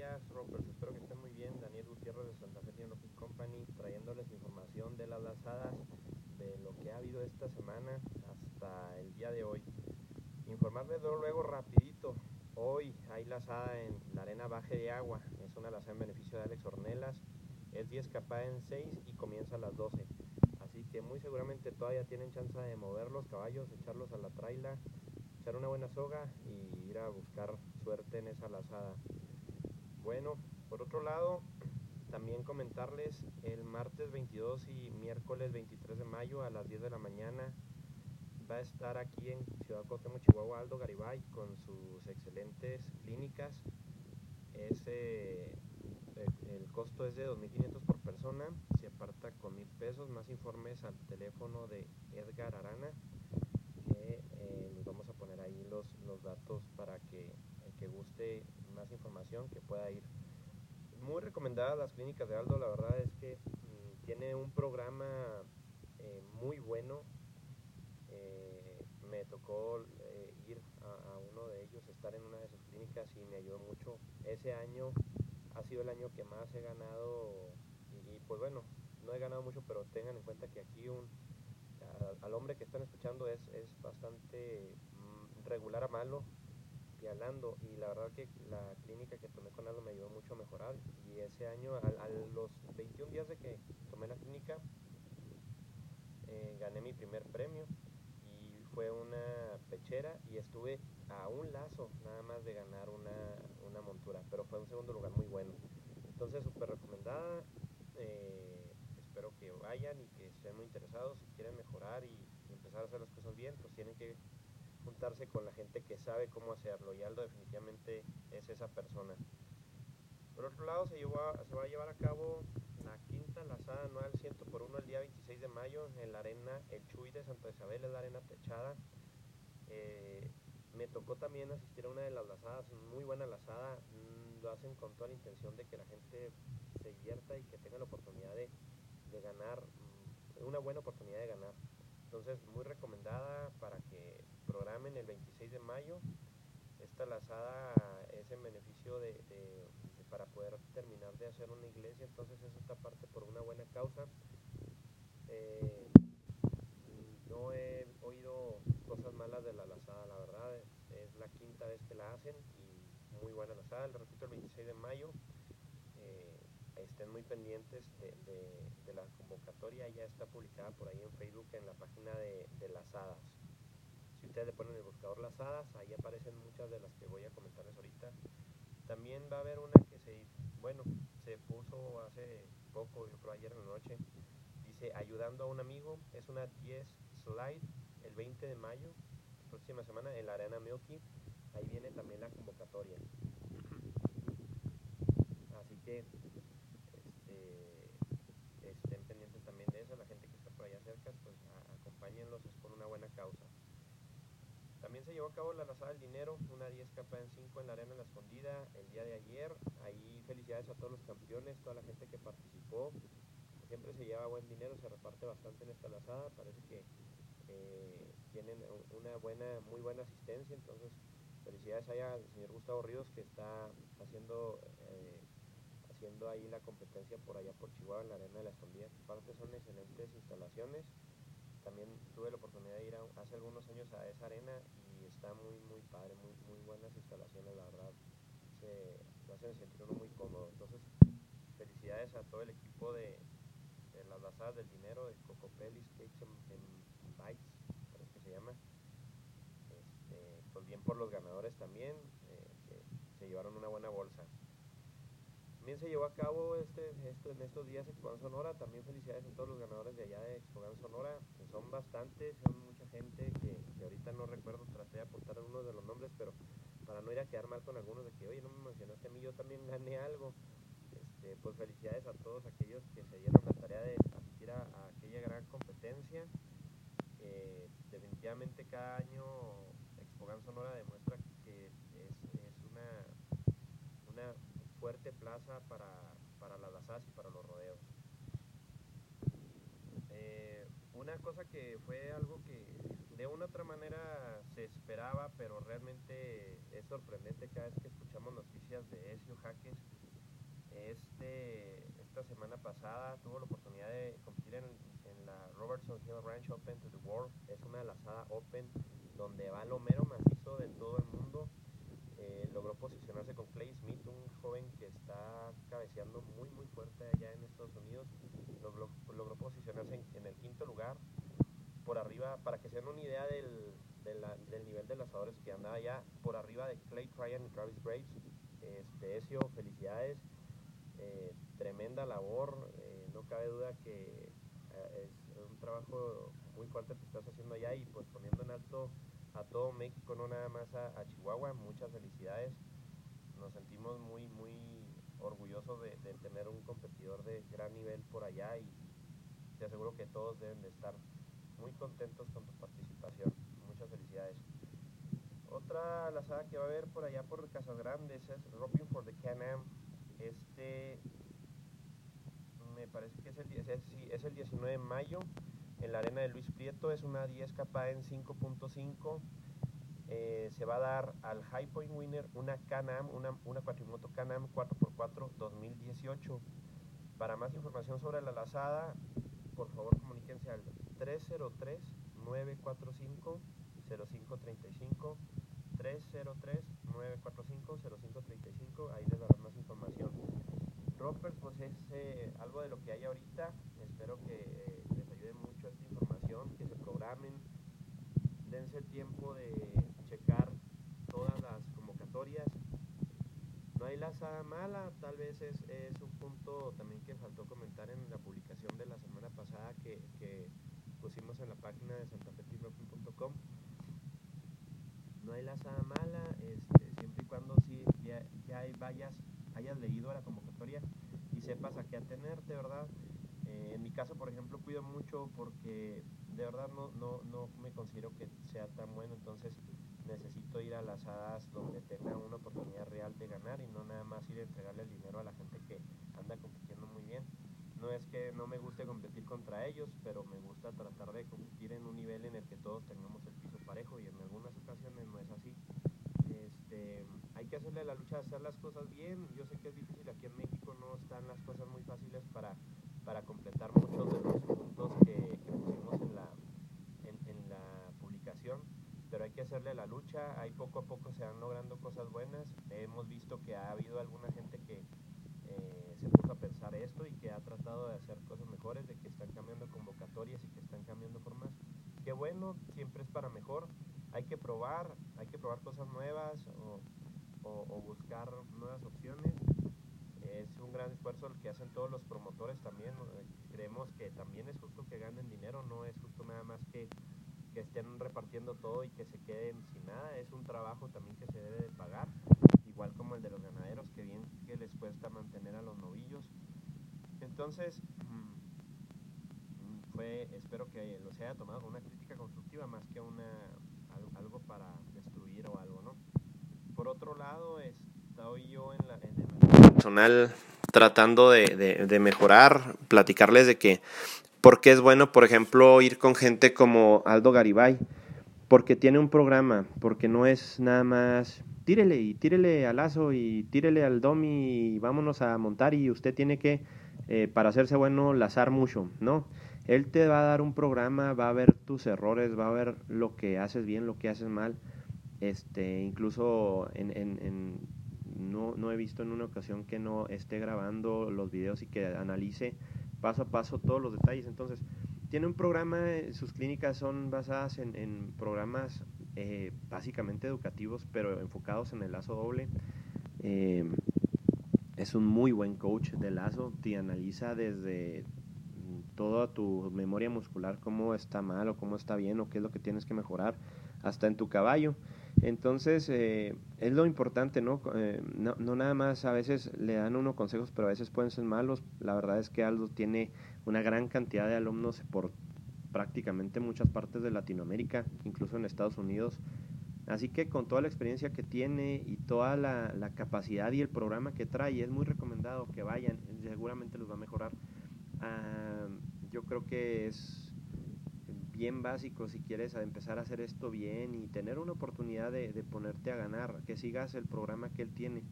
días, Ropers. Espero que estén muy bien. Daniel Gutiérrez de Santa Fe Technology Company, trayéndoles información de las lazadas, de lo que ha habido esta semana hasta el día de hoy. Informarles luego, rapidito. Hoy hay lazada en la arena Baje de Agua. Es una lazada en beneficio de Alex Ornelas. Es 10 capas en 6 y comienza a las 12. Así que muy seguramente todavía tienen chance de mover los caballos, echarlos a la traila, echar una buena soga y ir a buscar suerte en esa lazada. Bueno, por otro lado, también comentarles el martes 22 y miércoles 23 de mayo a las 10 de la mañana va a estar aquí en Ciudad Cuauhtémoc, Chihuahua, Aldo Garibay con sus excelentes clínicas. Ese, el costo es de 2.500 por persona, se aparta con mil pesos. Más informes al teléfono de Edgar Arana, que eh, vamos a poner ahí los, los datos para que que guste más información que pueda ir. Muy recomendadas las clínicas de Aldo, la verdad es que mmm, tiene un programa eh, muy bueno eh, me tocó eh, ir a, uno de ellos, estar en una de sus clínicas y me ayudó mucho. Ese año ha sido el año que más he ganado y, pues bueno, no he ganado mucho, pero tengan en cuenta que aquí un, al hombre que están escuchando es, es bastante mm, regular a malo, pialando y la verdad que la clínica que tomé con Aldo me ayudó mucho a mejorar y ese año a, a los 21 días de que tomé la clínica eh, gané mi primer premio fue una pechera y estuve a un lazo nada más de ganar una, una montura, pero fue un segundo lugar muy bueno. Entonces, súper recomendada. Eh, espero que vayan y que estén muy interesados. Si quieren mejorar y, y, empezar a hacer las cosas bien, pues tienen que juntarse con la gente que sabe cómo hacerlo. Y Aldo definitivamente es esa persona. Por otro lado, se, llevó se va a llevar a cabo la quinta lazada anual 100 por 1 el día 26 de mayo en la arena El Chuy de Santa Isabel, es la arena techada. Eh, me tocó también asistir a una de las lazadas, muy buena lazada, mmm, lo hacen con toda la intención de que la gente se divierta y que tenga la oportunidad de, ganar, mmm, una buena oportunidad de ganar. Entonces, muy recomendada para que programen el 26 de mayo. Esta lazada es en beneficio de, para poder terminar de hacer una iglesia, entonces es esta parte por una buena causa. Eh, no he oído cosas malas de la lazada, la verdad, es, la quinta vez que la hacen y muy buena lazada, lo repito, el 26 de mayo. Eh, estén muy pendientes de, la convocatoria, ya está publicada por ahí en Facebook Si ustedes le ponen el buscador Lazadas, ahí aparecen muchas de las que voy a comentarles ahorita. También va a haber una que se, bueno, se puso hace poco, yo creo ayer en la noche, dice ayudando a un amigo, es una 10 slide el 20 de mayo, próxima semana en la Arena Milky, ahí viene también la convocatoria. Así que este, estén pendientes también de eso, la gente que está por allá cerca, pues a, acompáñenlos, es por una buena causa. También llevó a cabo la lazada del dinero, una 10 capa en 5 en la arena en la escondida el día de ayer. Ahí felicidades a todos los campeones, toda la gente que participó. Siempre se lleva buen dinero, se reparte bastante en esta lazada. Parece que eh, tienen una buena, muy buena asistencia. Entonces, felicidades allá al señor Gustavo Ríos que está haciendo, eh, haciendo ahí la competencia por allá por Chihuahua en la arena de la escondida. Aparte son excelentes instalaciones también tuve la oportunidad de ir a, hace algunos años a esa arena está muy, muy padre, muy, muy buenas instalaciones, la verdad. Se lo hacen sentir uno muy cómodo. Entonces, felicidades a todo el equipo de, las lazadas del dinero, de Cocopelli Skates en, en Bikes, parece que se llama. Este, pues bien por los ganadores también, eh, que se llevaron una buena bolsa. También se llevó a cabo este, esto, en estos días Expogan Sonora. También felicidades a todos los ganadores de allá de Expogan Sonora. Que son bastantes, son mucha gente que, ahorita no recuerdo, traté de apuntar algunos de los nombres, pero para no ir a quedar mal con algunos de que, oye, no me mencionaste a mí, yo también gané algo. Este, pues felicidades a todos aquellos que se dieron la tarea de asistir a, a aquella gran competencia. Eh, definitivamente cada año Expogan Sonora demuestra que es, es una, una fuerte plaza para, para las lazadas y para los rodeos. Eh, una cosa que fue algo que de una otra manera se espera esperaba, pero realmente es sorprendente cada vez que escuchamos noticias de Ezio Jaques. Este, esta semana pasada tuvo la oportunidad de competir en, en, la Robertson Hill Ranch Open to the World. Es una lazada Open donde va lo mero macizo de todo el mundo. Eh, logró posicionarse con Clay Smith, un joven que está cabeceando muy muy fuerte allá en Estados Unidos. Logró, logró posicionarse en, el quinto lugar por arriba, para que se den una idea del, nivel de lanzadores que andaba ya por arriba de Clay Tryon y Travis Graves. Este, Ezio, felicidades, eh, tremenda labor, eh, no cabe duda que es un trabajo muy fuerte que estás haciendo allá y pues poniendo en alto a todo México, no nada más a, Chihuahua, muchas felicidades. Nos sentimos muy, muy orgullosos de, tener un competidor de gran nivel por allá y te aseguro que todos deben de estar muy contentos con tu participación. Muchas felicidades. Otra lazada que va a haber por allá por Casas Grandes es Roping for the Can-Am. Este me parece que es el, es, es el 19 de mayo en la arena de Luis Prieto. Es una 10 capa en 5.5. Eh, se va a dar al High Point Winner una Can-Am, una, una cuatrimoto Can-Am 4x4 2018. Para más información sobre la lazada, por favor comuníquense al 303-945-0535. 303-945-0535. Ahí les darán más información. Roppers, pues es eh, algo de lo que hay ahorita. Espero que eh, les ayude mucho esta información, que se programen. Dense el tiempo de checar todas las convocatorias. Lazada mala, tal vez es, es, un punto también que faltó comentar en la publicación de la semana pasada que, que pusimos en la página de santafeteamropping.com. No hay lazada mala, este, siempre y cuando sí, ya, ya vayas, hayas leído la convocatoria y sepas a qué atenerte, ¿verdad? Eh, en mi caso, por ejemplo, cuido mucho porque de verdad no, no, no me considero que sea tan bueno, entonces necesito ir a las hadas donde tenga una oportunidad real de ganar y no nada más ir a entregarle el dinero a la gente que anda compitiendo muy bien. No es que no me guste competir contra ellos, pero me gusta tratar de competir en un nivel en el que todos tengamos el piso parejo y en algunas ocasiones no es así. Este, hay que hacerle la lucha hacer las cosas bien. Yo sé que es difícil aquí en México, no están las cosas muy fáciles para, para completar muchos de los puntos que, que pusimos en, en la publicación pero hay que hacerle la lucha, ahí poco a poco se van logrando cosas buenas, hemos visto que ha habido alguna gente que eh, se puso a pensar esto y que ha tratado de hacer cosas mejores, de que están cambiando convocatorias y que están cambiando formas, qué bueno, siempre es para mejor, hay que probar, hay que probar cosas nuevas o, buscar nuevas opciones, es un gran esfuerzo el que hacen todos los promotores también, creemos que también es justo que ganen dinero, no es justo nada más que que estén repartiendo todo y que se queden sin nada. Es un trabajo también que se debe de pagar, igual como el de los ganaderos, que bien que les cuesta mantener a los novillos. Entonces, fue, espero que los haya tomado con una crítica constructiva más que una algo para destruir o algo, ¿no? Por otro lado, estoy yo en la en el personal tratando de, de, de mejorar, platicarles de que porque es bueno, por ejemplo, ir con gente como Aldo Garibay, porque tiene un programa, porque no es nada más tírele y tírele al lazo y tírele al domi y vámonos a montar y usted tiene que, eh, para hacerse bueno, lazar mucho, ¿no? Él te va a dar un programa, va a ver tus errores, va a ver lo que haces bien, lo que haces mal. Este, incluso en, en, en no, no he visto en una ocasión que no esté grabando los videos y que analice paso a paso todos los detalles. Entonces, tiene un programa, eh, sus clínicas son basadas en, programas eh, básicamente educativos, pero enfocados en el lazo doble. Eh, es un muy buen coach de lazo, te analiza desde toda tu memoria muscular, cómo está mal o cómo está bien o qué es lo que tienes que mejorar, hasta en tu caballo. Entonces, eh, es lo importante, ¿no? Eh, ¿no? ¿no? nada más a veces le dan uno consejos, pero a veces pueden ser malos. La verdad es que Aldo tiene una gran cantidad de alumnos por prácticamente muchas partes de Latinoamérica, incluso en Estados Unidos. Así que con toda la experiencia que tiene y toda la, capacidad y el programa que trae, es muy recomendado que vayan, seguramente los va a mejorar. Uh, yo creo que es bien básico si quieres empezar a hacer esto bien y tener una oportunidad de, ponerte a ganar, que sigas el programa que él tiene.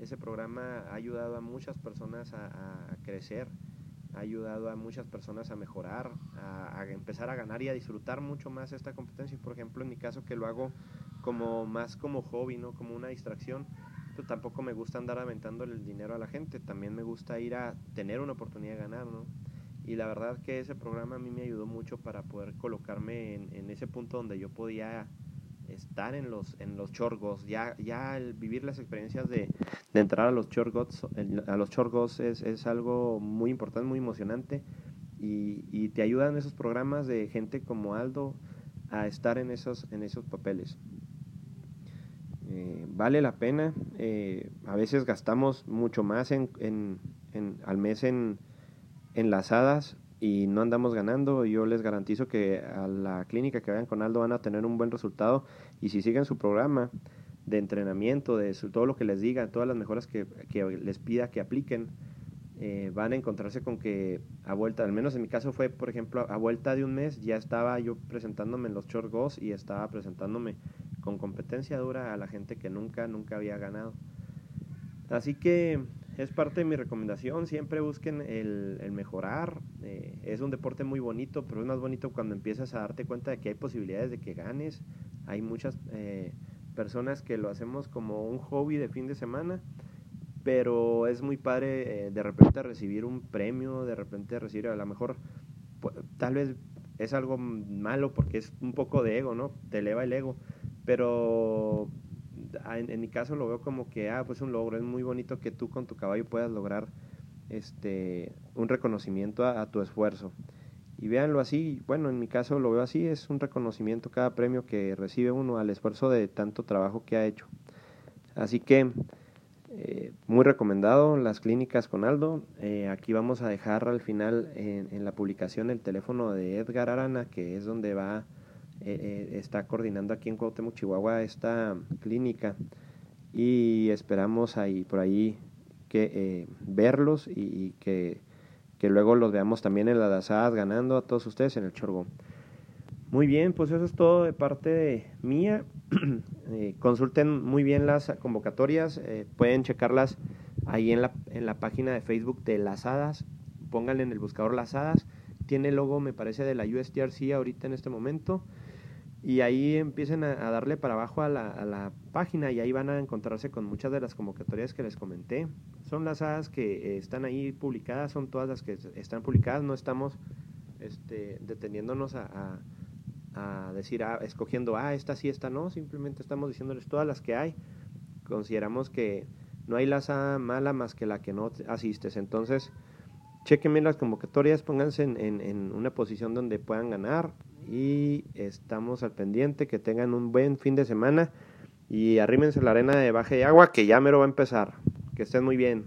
Ese programa ha ayudado a muchas personas a, crecer, ha ayudado a muchas personas a mejorar, a, empezar a ganar y a disfrutar mucho más esta competencia. Por ejemplo, en mi caso que lo hago como más como hobby, no como una distracción, pues tampoco me gusta andar aventando el dinero a la gente, también me gusta ir a tener una oportunidad de ganar, ¿no? Y la verdad que ese programa a mí me ayudó mucho para poder colocarme en, ese punto donde yo podía estar en los en los chorgos. Ya ya vivir las experiencias de, entrar a los chorgos a los chorgos es, es, algo muy importante muy emocionante y, y, te ayudan esos programas de gente como Aldo a estar en esos en esos papeles. Eh, vale la pena eh, a veces gastamos mucho más en, en, en al mes en enlazadas y no andamos ganando, yo les garantizo que a la clínica que vayan con Aldo van a tener un buen resultado y si siguen su programa de entrenamiento, de todo lo que les diga, todas las mejoras que, les pida que apliquen, eh, van a encontrarse con que a vuelta, al menos en mi caso fue, por ejemplo, a vuelta de un mes ya estaba yo presentándome en los short goals y estaba presentándome con competencia dura a la gente que nunca, nunca había ganado. Así que es parte de mi recomendación. Siempre busquen el, mejorar. Eh, es un deporte muy bonito, pero es más bonito cuando empiezas a darte cuenta de que hay posibilidades de que ganes. Hay muchas eh, personas que lo hacemos como un hobby de fin de semana, pero es muy padre eh, de repente recibir un premio, de repente recibir a lo mejor, tal vez es algo malo porque es un poco de ego, ¿no? Te eleva el ego, pero en, mi caso lo veo como que, ah, pues un logro, es muy bonito que tú con tu caballo puedas lograr este, un reconocimiento a, tu esfuerzo. Y véanlo así, bueno, en mi caso lo veo así, es un reconocimiento cada premio que recibe uno al esfuerzo de tanto trabajo que ha hecho. Así que, eh, muy recomendado las clínicas con Aldo. Eh, aquí vamos a dejar al final en, en, la publicación el teléfono de Edgar Arana, que es donde va eh, eh, está coordinando aquí en Cuauhtémoc, Chihuahua, esta clínica y esperamos ahí por ahí que eh, verlos y, que, que, luego los veamos también en las asadas ganando a todos ustedes en el Chorgo. Muy bien, pues eso es todo de parte de mía. consulten muy bien las convocatorias, pueden checarlas ahí en la, en la página de Facebook de Las Hadas. Pónganle en el buscador Las Hadas. Tiene logo, me parece, de la USTRC ahorita en este momento y ahí empiecen a, darle para abajo a la, a la, página y ahí van a encontrarse con muchas de las convocatorias que les comenté. Son las hadas que están ahí publicadas, son todas las que están publicadas, no estamos este, deteniéndonos a, a, decir, ah, escogiendo, ah, esta sí, esta no, simplemente estamos diciéndoles todas las que hay. Consideramos que no hay laza mala más que la que no asistes, entonces chequenme las convocatorias, pónganse en, en una posición donde puedan ganar, y estamos al pendiente. Que tengan un buen fin de semana y arrímense la arena de baja y agua que ya mero va a empezar. Que estén muy bien.